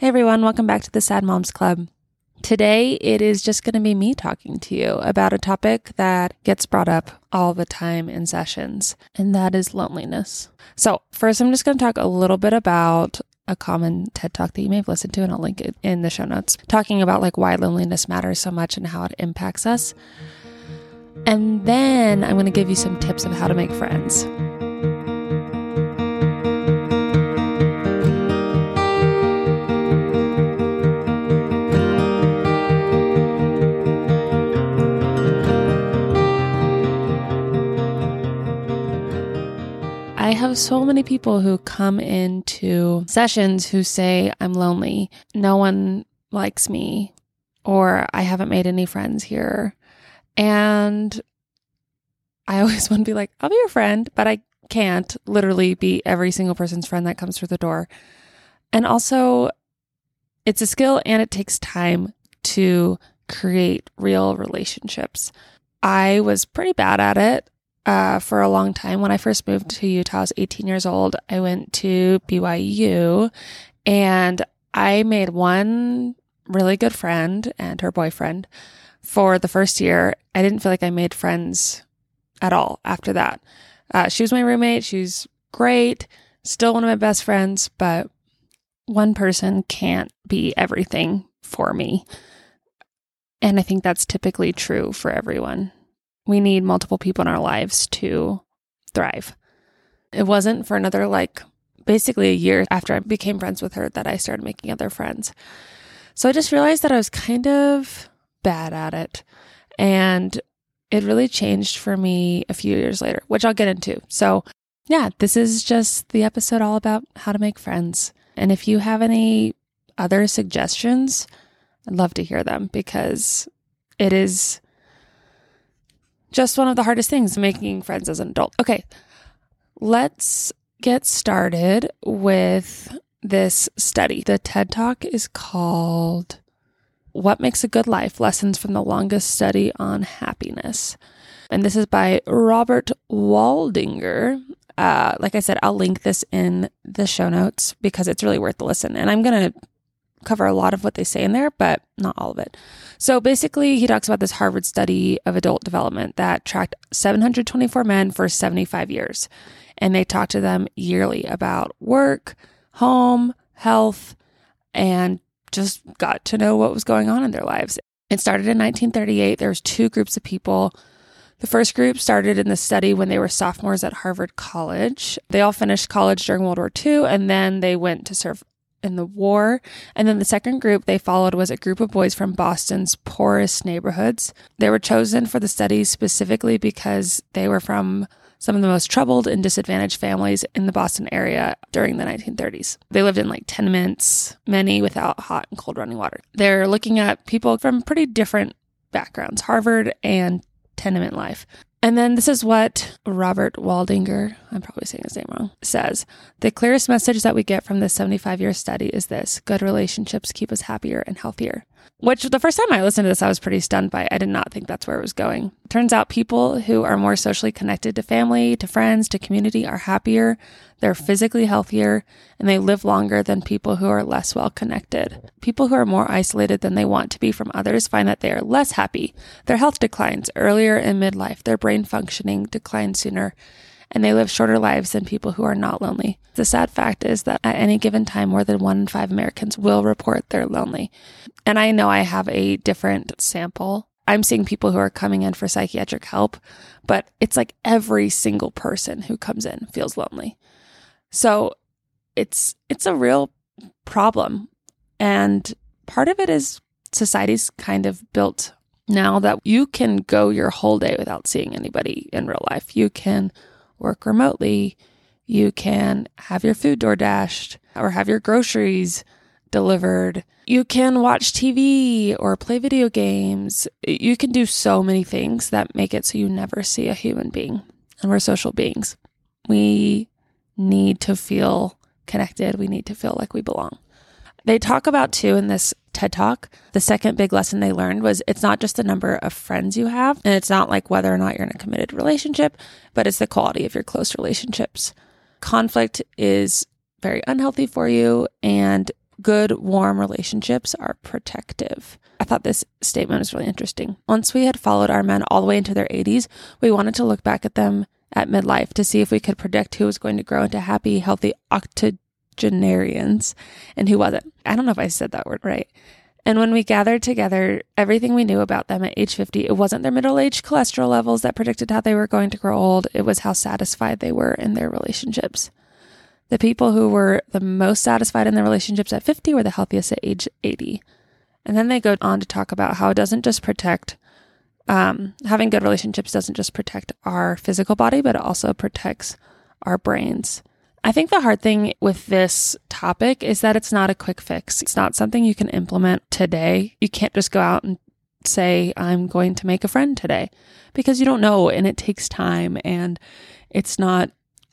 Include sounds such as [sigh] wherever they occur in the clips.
Hey everyone, welcome back to the Sad Moms Club. Today it is just going to be me talking to you about a topic that gets brought up all the time in sessions, and that is loneliness. So, first, I'm just going to talk a little bit about a common TED talk that you may have listened to, and I'll link it in the show notes, talking about like why loneliness matters so much and how it impacts us. And then I'm going to give you some tips of how to make friends. I have so many people who come into sessions who say, I'm lonely. No one likes me, or I haven't made any friends here. And I [laughs] always want to be like, I'll be your friend, but I can't literally be every single person's friend that comes through the door. And also, it's a skill and it takes time to create real relationships. I was pretty bad at it uh, for a long time. When I first moved to Utah, I was 18 years old. I went to BYU and I made one really good friend and her boyfriend for the first year. I didn't feel like I made friends at all after that. Uh, she was my roommate. She's great, still one of my best friends, but one person can't be everything for me. And I think that's typically true for everyone. We need multiple people in our lives to thrive. It wasn't for another, like, basically a year after I became friends with her that I started making other friends. So I just realized that I was kind of bad at it. And it really changed for me a few years later, which I'll get into. So, yeah, this is just the episode all about how to make friends. And if you have any other suggestions, I'd love to hear them because it is just one of the hardest things making friends as an adult. Okay, let's get started with this study. The TED Talk is called What Makes a Good Life Lessons from the Longest Study on Happiness. And this is by Robert Waldinger. Uh, like I said, I'll link this in the show notes because it's really worth the listen. And I'm going to cover a lot of what they say in there, but not all of it. So basically, he talks about this Harvard study of adult development that tracked 724 men for 75 years. And they talked to them yearly about work, home, health, and just got to know what was going on in their lives. It started in 1938. There was two groups of people. The first group started in the study when they were sophomores at Harvard College. They all finished college during World War II and then they went to serve in the war. And then the second group they followed was a group of boys from Boston's poorest neighborhoods. They were chosen for the study specifically because they were from some of the most troubled and disadvantaged families in the Boston area during the 1930s. They lived in like tenements, many without hot and cold running water. They're looking at people from pretty different backgrounds, Harvard and tenement life. And then this is what Robert Waldinger, I'm probably saying his name wrong, says. The clearest message that we get from this 75 year study is this good relationships keep us happier and healthier. Which the first time I listened to this, I was pretty stunned by. I did not think that's where it was going. Turns out people who are more socially connected to family, to friends, to community are happier, they're physically healthier, and they live longer than people who are less well connected. People who are more isolated than they want to be from others find that they are less happy. Their health declines earlier in midlife, their brain functioning declines sooner, and they live shorter lives than people who are not lonely. The sad fact is that at any given time, more than one in five Americans will report they're lonely. And I know I have a different sample. I'm seeing people who are coming in for psychiatric help, but it's like every single person who comes in feels lonely. So it's it's a real problem. And part of it is society's kind of built now that you can go your whole day without seeing anybody in real life. You can work remotely. You can have your food door dashed or have your groceries delivered. You can watch TV or play video games. You can do so many things that make it so you never see a human being. And we're social beings. We need to feel connected. We need to feel like we belong. They talk about too in this TED Talk, the second big lesson they learned was it's not just the number of friends you have, and it's not like whether or not you're in a committed relationship, but it's the quality of your close relationships. Conflict is very unhealthy for you, and good, warm relationships are protective. I thought this statement was really interesting. Once we had followed our men all the way into their 80s, we wanted to look back at them at midlife to see if we could predict who was going to grow into happy, healthy octogenarians and who wasn't. I don't know if I said that word right. And when we gathered together everything we knew about them at age 50, it wasn't their middle age cholesterol levels that predicted how they were going to grow old. It was how satisfied they were in their relationships. The people who were the most satisfied in their relationships at 50 were the healthiest at age 80. And then they go on to talk about how it doesn't just protect, um, having good relationships doesn't just protect our physical body, but it also protects our brains. I think the hard thing with this topic is that it's not a quick fix. It's not something you can implement today. You can't just go out and say, I'm going to make a friend today because you don't know and it takes time and it's not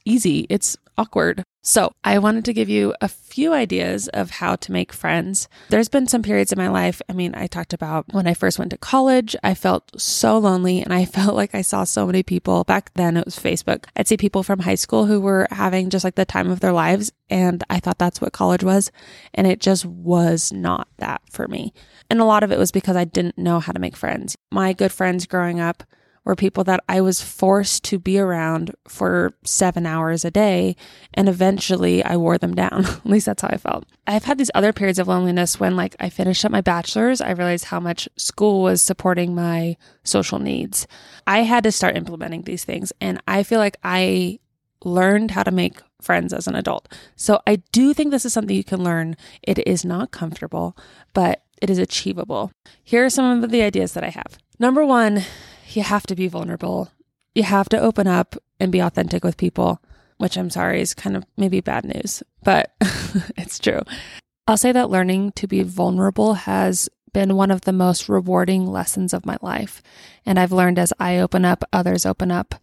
easy. It's awkward. So, I wanted to give you a few ideas of how to make friends. There's been some periods in my life. I mean, I talked about when I first went to college, I felt so lonely and I [laughs] felt like I saw so many people. Back then, it was Facebook. I'd see people from high school who were having just like the time of their lives. And I thought that's what college was. And it just was not that for me. And a lot of it was because I didn't know how to make friends. My good friends growing up, were people that I was forced to be around for seven hours a day. And eventually I wore them down. [laughs] At least that's how I felt. I've had these other periods of loneliness when, like, I finished up my bachelor's. I realized how much school was supporting my social needs. I had to start implementing these things. And I feel like I learned how to make friends as an adult. So I do think this is something you can learn. It is not comfortable, but it is achievable. Here are some of the ideas that I have. Number one, you have to be vulnerable. You have to open up and be authentic with people, which I'm sorry is kind of maybe bad news, but [laughs] it's true. I'll say that learning to be vulnerable has been one of the most rewarding lessons of my life. And I've learned as I open up, others open up,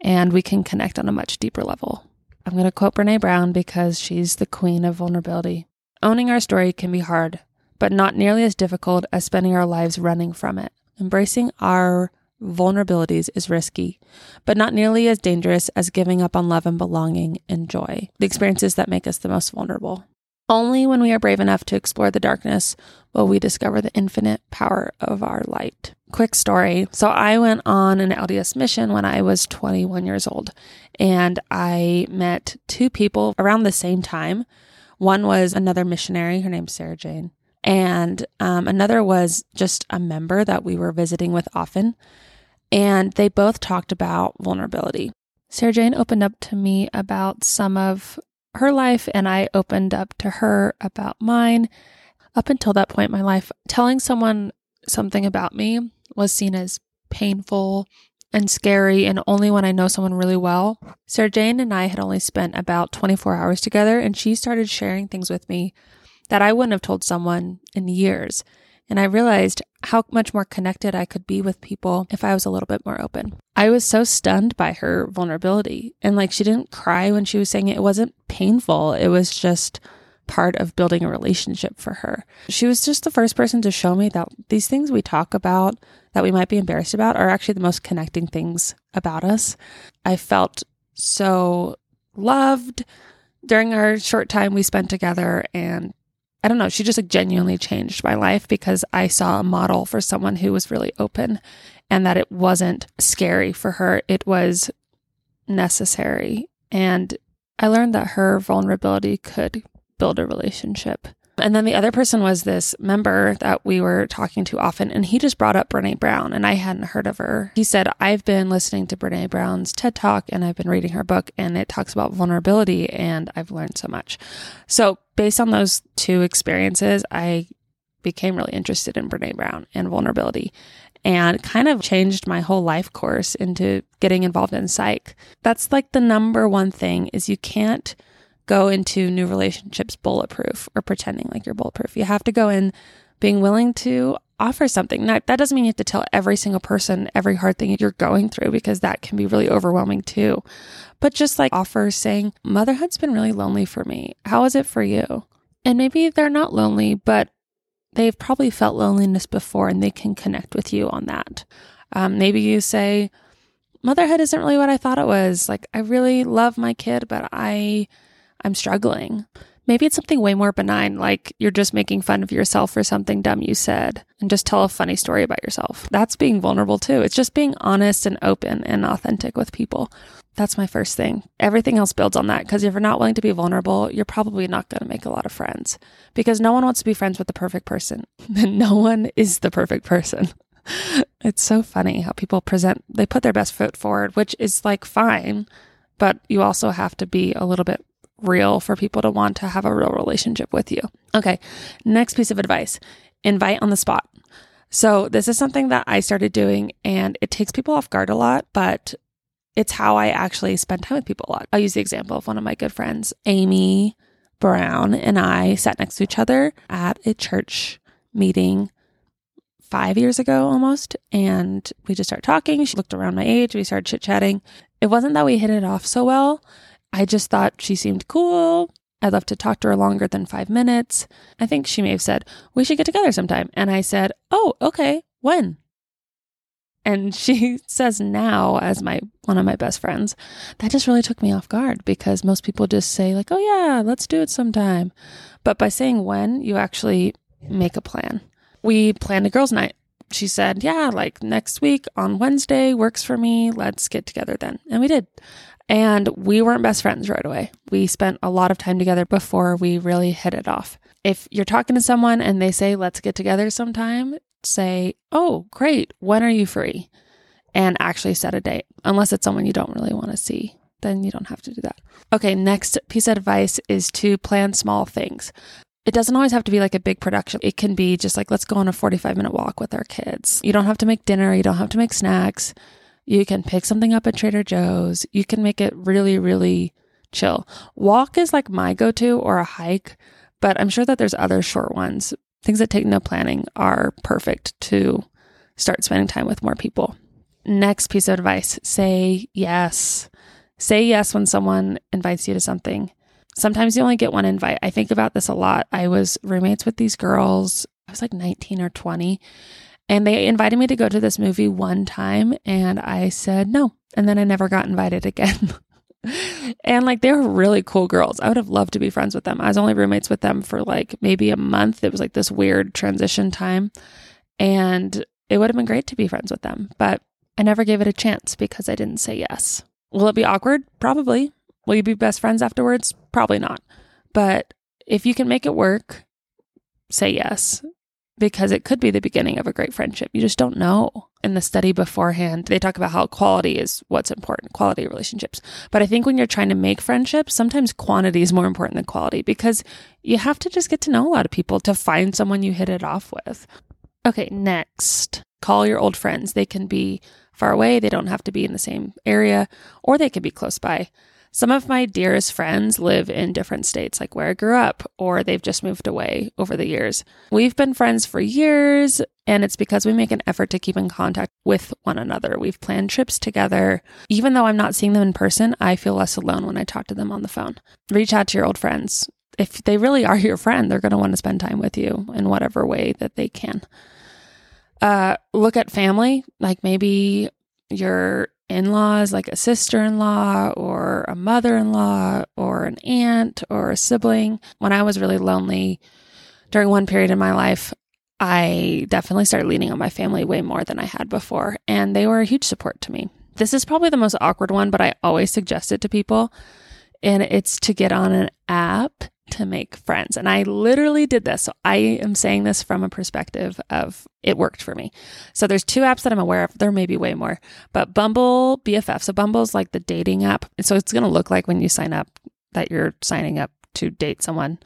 and we can connect on a much deeper level. I'm going to quote Brene Brown because she's the queen of vulnerability. Owning our story can be hard, but not nearly as difficult as spending our lives running from it. Embracing our vulnerabilities is risky, but not nearly as dangerous as giving up on love and belonging and joy, the experiences that make us the most vulnerable. Only when we are brave enough to explore the darkness will we discover the infinite power of our light. Quick story. So, I went on an LDS mission when I was 21 years old, and I met two people around the same time. One was another missionary, her name's Sarah Jane, and um, another was just a member that we were visiting with often and they both talked about vulnerability. Sarah Jane opened up to me about some of her life, and I opened up to her about mine. Up until that point in my life, telling someone something about me was seen as painful and scary, and only when I know someone really well. Sarah Jane and I had only spent about 24 hours together, and she started sharing things with me that I wouldn't have told someone in years. And I realized how much more connected I could be with people if I was a little bit more open. I was so stunned by her vulnerability. And like she didn't cry when she was saying it. It wasn't painful. It was just part of building a relationship for her. She was just the first person to show me that these things we talk about that we might be embarrassed about are actually the most connecting things about us. I felt so loved during our short time we spent together and I don't know, she just like genuinely changed my life because I saw a model for someone who was really open and that it wasn't scary for her. It was necessary. And I learned that her vulnerability could build a relationship. And then the other person was this member that we were talking to often, and he just brought up Brene Brown, and I hadn't heard of her. He said, I've been listening to Brene Brown's TED Talk, and I've been reading her book, and it talks about vulnerability, and I've learned so much. So, based on those two experiences, I became really interested in Brene Brown and vulnerability and kind of changed my whole life course into getting involved in psych. That's like the number one thing is you can't go into new relationships bulletproof or pretending like you're bulletproof. You have to go in being willing to offer something. Now, that doesn't mean you have to tell every single person every hard thing you're going through because that can be really overwhelming too. But just like offer saying, Motherhood's been really lonely for me. How is it for you? And maybe they're not lonely, but they've probably felt loneliness before and they can connect with you on that. Um, maybe you say, Motherhood isn't really what I thought it was. Like, I really love my kid, but I I'm struggling. Maybe it's something way more benign, like you're just making fun of yourself for something dumb you said and just tell a funny story about yourself. That's being vulnerable too. It's just being honest and open and authentic with people. That's my first thing. Everything else builds on that because if you're not willing to be vulnerable, you're probably not going to make a lot of friends because no one wants to be friends with the perfect person. [laughs] no one is the perfect person. [laughs] it's so funny how people present, they put their best foot forward, which is like fine, but you also have to be a little bit real for people to want to have a real relationship with you. Okay, next piece of advice invite on the spot. So, this is something that I started doing and it takes people off guard a lot, but it's how I actually spend time with people a lot. I'll use the example of one of my good friends, Amy Brown, and I sat next to each other at a church meeting five years ago almost. And we just started talking. She looked around my age. We started chit chatting. It wasn't that we hit it off so well. I just thought she seemed cool. I'd love to talk to her longer than five minutes. I think she may have said, We should get together sometime. And I said, Oh, okay. When? And [laughs] she says now, as my one of my best friends, that just really took me off guard because most people just say, like, oh yeah, let's do it sometime. But by saying when, you actually make a plan. We planned a girls' night. She said, Yeah, like next week on Wednesday works for me. Let's get together then. And we did. And we weren't best friends right away. We spent a lot of time together before we really hit it off. If you're talking to someone and they say, let's get together sometime, say, oh, great. When are you free? And actually set a date, unless it's someone you don't really want to see. Then you don't have to do that. Okay, next piece of advice is to plan small things. It doesn't always have to be like a big production. It can be just like, let's go on a 45 minute walk with our kids. You don't have to make dinner, you don't have to make snacks. You can pick something up at Trader Joe's. You can make it really, really chill. Walk is like my go to or a hike, but I'm sure that there's other short ones. Things that take no planning are perfect to start spending time with more people. Next piece of advice say yes. Say yes when someone invites you to something. Sometimes you only get one invite. I think about this a lot. I was roommates with these girls. I was like 19 or 20 and they invited me to go to this movie one time, and I said no. And then I never got invited [laughs] again. and like they were really cool girls. I would have loved to be friends with them. I was only roommates with them for like maybe a month. It was like this weird transition time. And it would have been great to be friends with them, but I never gave it a chance because I didn't say yes. Will it be awkward? Probably. Will you be best friends afterwards? Probably not. But if you can make it work, say yes because it could be the beginning of a great friendship. You just don't know. In the study beforehand, they talk about how quality is what's important, quality relationships. But I think when you're trying to make friendships, sometimes quantity is more important than quality because you have to just get to know a lot of people to find someone you hit it off with. Okay, next, call your old friends. They can be far away, they don't have to be in the same area, or they can be close by. Some of my dearest friends live in different states, like where I grew up, or they've just moved away over the years. We've been friends for years, and it's because we make an effort to keep in contact with one another. We've planned trips together. Even though I'm not seeing them in person, I feel less alone when I talk to them on the phone. Reach out to your old friends. If they really are your friend, they're going to want to spend time with you in whatever way that they can. Uh, look at family, like maybe your in laws, like a sister in law or a mother in law or an aunt or a sibling. When I was really lonely during one period in my life, I definitely started leaning on my family way more than I had before, and they were a huge support to me. This is probably the most awkward one, but I always suggest it to people, and it's to get on an app to make friends. And I literally did this. So I am saying this from a perspective of it worked for me. So there's two apps that I'm aware of. There may be way more, but Bumble BFF. So Bumble's like the dating app. So it's going to look like when you sign up that you're signing up to date someone.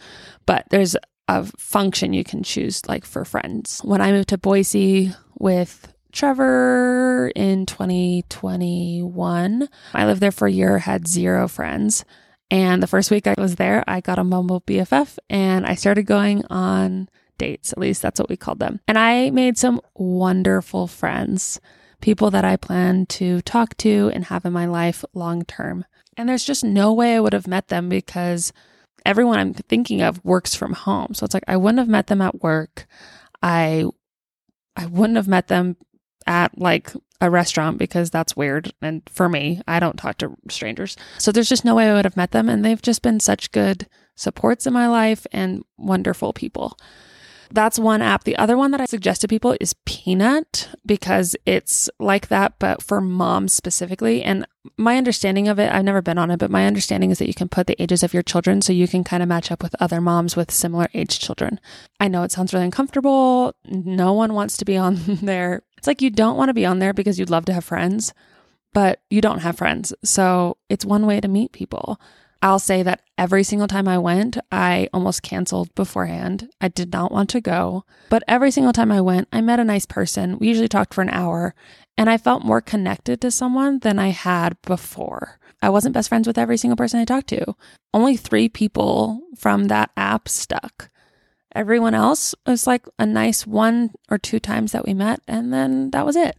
But there's a function you can choose like for friends. When I moved to Boise with Trevor in 2021, I lived there for a year, had zero friends. And the first week I was there, I got a Bumble BFF and I started going on dates. At least that's what we called them. And I made some wonderful friends, people that I plan to talk to and have in my life long term. And there's just no way I would have met them because everyone I'm thinking of works from home. So it's like I wouldn't have met them at work. I I wouldn't have met them at like a restaurant because that's weird. And for me, I don't talk to strangers. So there's just no way I would have met them. And they've just been such good supports in my life and wonderful people. That's one app. The other one that I suggest to people is Peanut because it's like that, but for moms specifically. And my understanding of it, I've never been on it, but my understanding is that you can put the ages of your children so you can kind of match up with other moms with similar age children. I know it sounds really uncomfortable. No one wants to be on [laughs] there. It's like you don't want to be on there because you'd love to have friends, but you don't have friends. So it's one way to meet people. I'll say that every single time I went, I almost canceled beforehand. I did not want to go. But every single time I went, I met a nice person. We usually talked for an hour, and I felt more connected to someone than I had before. I wasn't best friends with every single person I talked to. Only three people from that app stuck. Everyone else was like a nice one or two times that we met, and then that was it.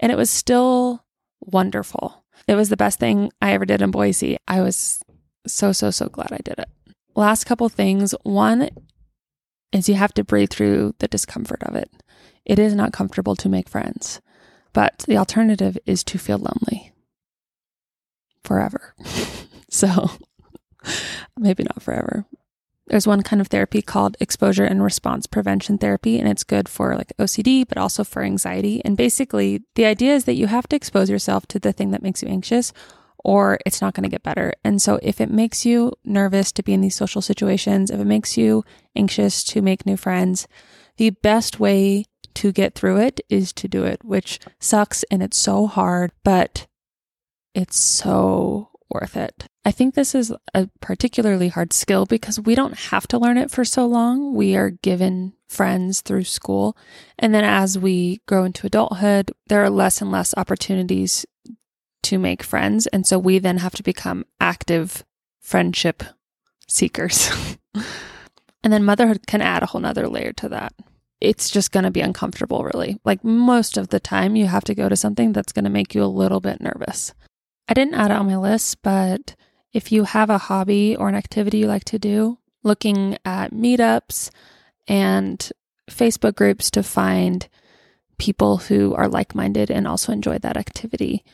And it was still wonderful. It was the best thing I ever did in Boise. I was so, so, so glad I did it. Last couple things. One is you have to breathe through the discomfort of it. It is not comfortable to make friends, but the alternative is to feel lonely forever. [laughs] so [laughs] maybe not forever. There's one kind of therapy called exposure and response prevention therapy, and it's good for like OCD, but also for anxiety. And basically, the idea is that you have to expose yourself to the thing that makes you anxious or it's not going to get better. And so, if it makes you nervous to be in these social situations, if it makes you anxious to make new friends, the best way to get through it is to do it, which sucks and it's so hard, but it's so worth it. I think this is a particularly hard skill because we don't have to learn it for so long. We are given friends through school. And then as we grow into adulthood, there are less and less opportunities to make friends. And so we then have to become active friendship seekers. [laughs] and then motherhood can add a whole nother layer to that. It's just going to be uncomfortable, really. Like most of the time, you have to go to something that's going to make you a little bit nervous. I didn't add it on my list, but if you have a hobby or an activity you like to do, looking at meetups and Facebook groups to find people who are like minded and also enjoy that activity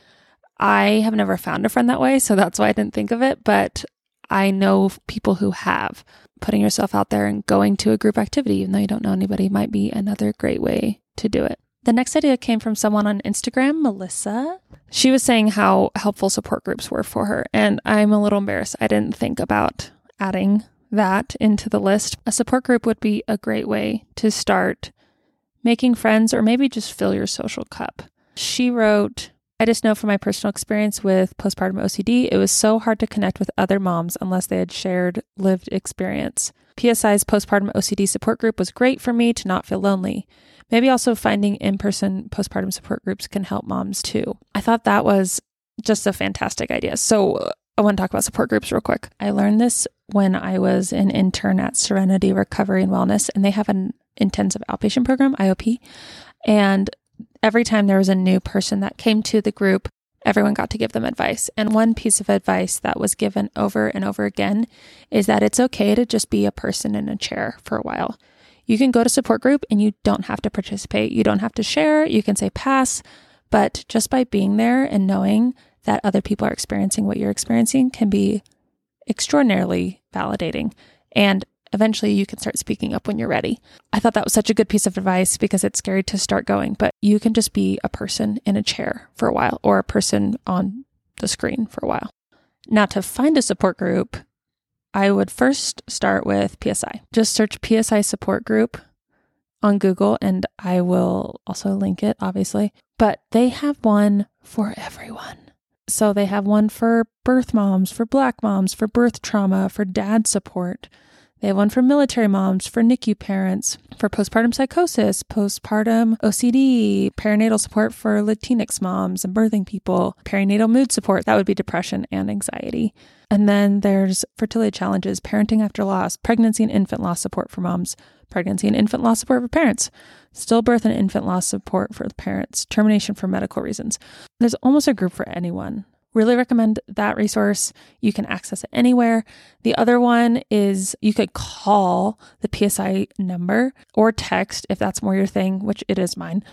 I have never found a friend that way, so that's why I didn't think of it. But I know people who have. Putting yourself out there and going to a group activity, even though you don't know anybody, might be another great way to do it. The next idea came from someone on Instagram, Melissa. She was saying how helpful support groups were for her. And I'm a little embarrassed. I didn't think about adding that into the list. A support group would be a great way to start making friends or maybe just fill your social cup. She wrote, I just know from my personal experience with postpartum OCD, it was so hard to connect with other moms unless they had shared lived experience. PSI's postpartum OCD support group was great for me to not feel lonely. Maybe also finding in person postpartum support groups can help moms too. I thought that was just a fantastic idea. So, I want to talk about support groups real quick. I learned this when I was an intern at Serenity Recovery and Wellness, and they have an intensive outpatient program, IOP. And every time there was a new person that came to the group, everyone got to give them advice. And one piece of advice that was given over and over again is that it's okay to just be a person in a chair for a while. You can go to support group and you don't have to participate. You don't have to share. You can say pass, but just by being there and knowing that other people are experiencing what you're experiencing can be extraordinarily validating. And eventually you can start speaking up when you're ready. I thought that was such a good piece of advice because it's scary to start going, but you can just be a person in a chair for a while or a person on the screen for a while. Now, to find a support group, I would first start with PSI. Just search PSI support group on Google and I will also link it, obviously. But they have one for everyone. So they have one for birth moms, for black moms, for birth trauma, for dad support. They have one for military moms, for NICU parents, for postpartum psychosis, postpartum OCD, perinatal support for Latinx moms and birthing people, perinatal mood support, that would be depression and anxiety. And then there's fertility challenges, parenting after loss, pregnancy and infant loss support for moms, pregnancy and infant loss support for parents, stillbirth and infant loss support for parents, termination for medical reasons. There's almost a group for anyone. Really recommend that resource. You can access it anywhere. The other one is you could call the PSI number or text if that's more your thing, which it is mine.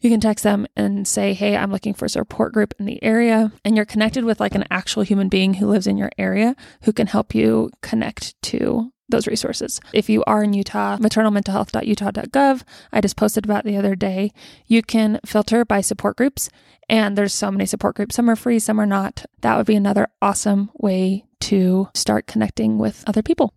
You can text them and say, Hey, I'm looking for a support group in the area. And you're connected with like an actual human being who lives in your area who can help you connect to those resources. If you are in Utah, maternalmentalhealth.utah.gov, I just posted about the other day, you can filter by support groups. And there's so many support groups. Some are free, some are not. That would be another awesome way to start connecting with other people.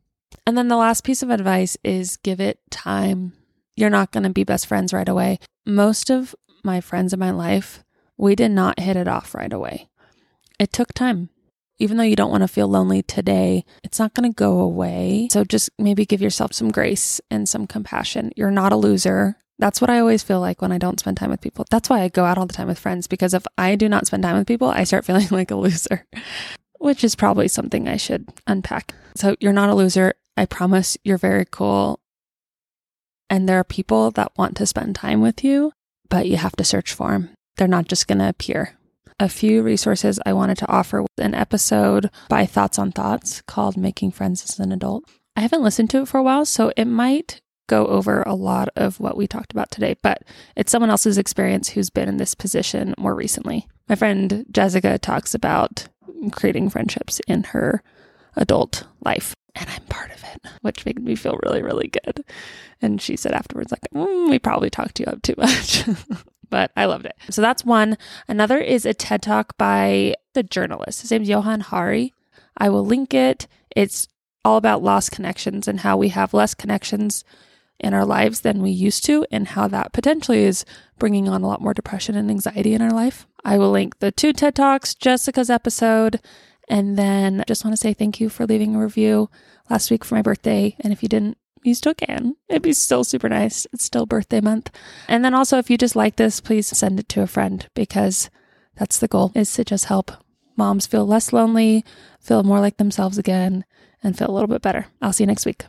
And then the last piece of advice is give it time. You're not going to be best friends right away. Most of my friends in my life, we did not hit it off right away. It took time even though you don't want to feel lonely today, it's not going to go away. So just maybe give yourself some grace and some compassion. You're not a loser. That's what I always feel like when I don't spend time with people. That's why I go out all the time with friends because if I do not spend time with people, I start [laughs] feeling like a loser, which is probably something I should unpack. So you're not a loser. I promise you're very cool. And there are people that want to spend time with you, but you have to search for them. They're not just going to appear a few resources I wanted to offer an episode by Thoughts on Thoughts called Making Friends as an Adult. I haven't listened to it for a while, so it might go over a lot of what we talked about today, but it's someone else's experience who's been in this position more recently. My friend Jessica talks about creating friendships in her adult life, and I'm part of it, which made me feel really, really good. And she said afterwards, like, mm, we probably talked you up too much. [laughs] but I loved it. So that's one. Another is a TED Talk by the journalist. His name's Johann Hari. I will link it. It's all about lost connections and how we have less connections in our lives than we used to, and how that potentially is bringing on a lot more depression and anxiety in our life. I will link the two TED Talks, Jessica's episode, and then just want to say thank you for leaving a review last week for my birthday. And if you didn't you still can. It'd be still super nice. It's still birthday month. And then also, if you just like this, please send it to a friend because that's the goal is to just help moms feel less lonely, feel more like themselves again, and feel a little bit better. I'll see you next week.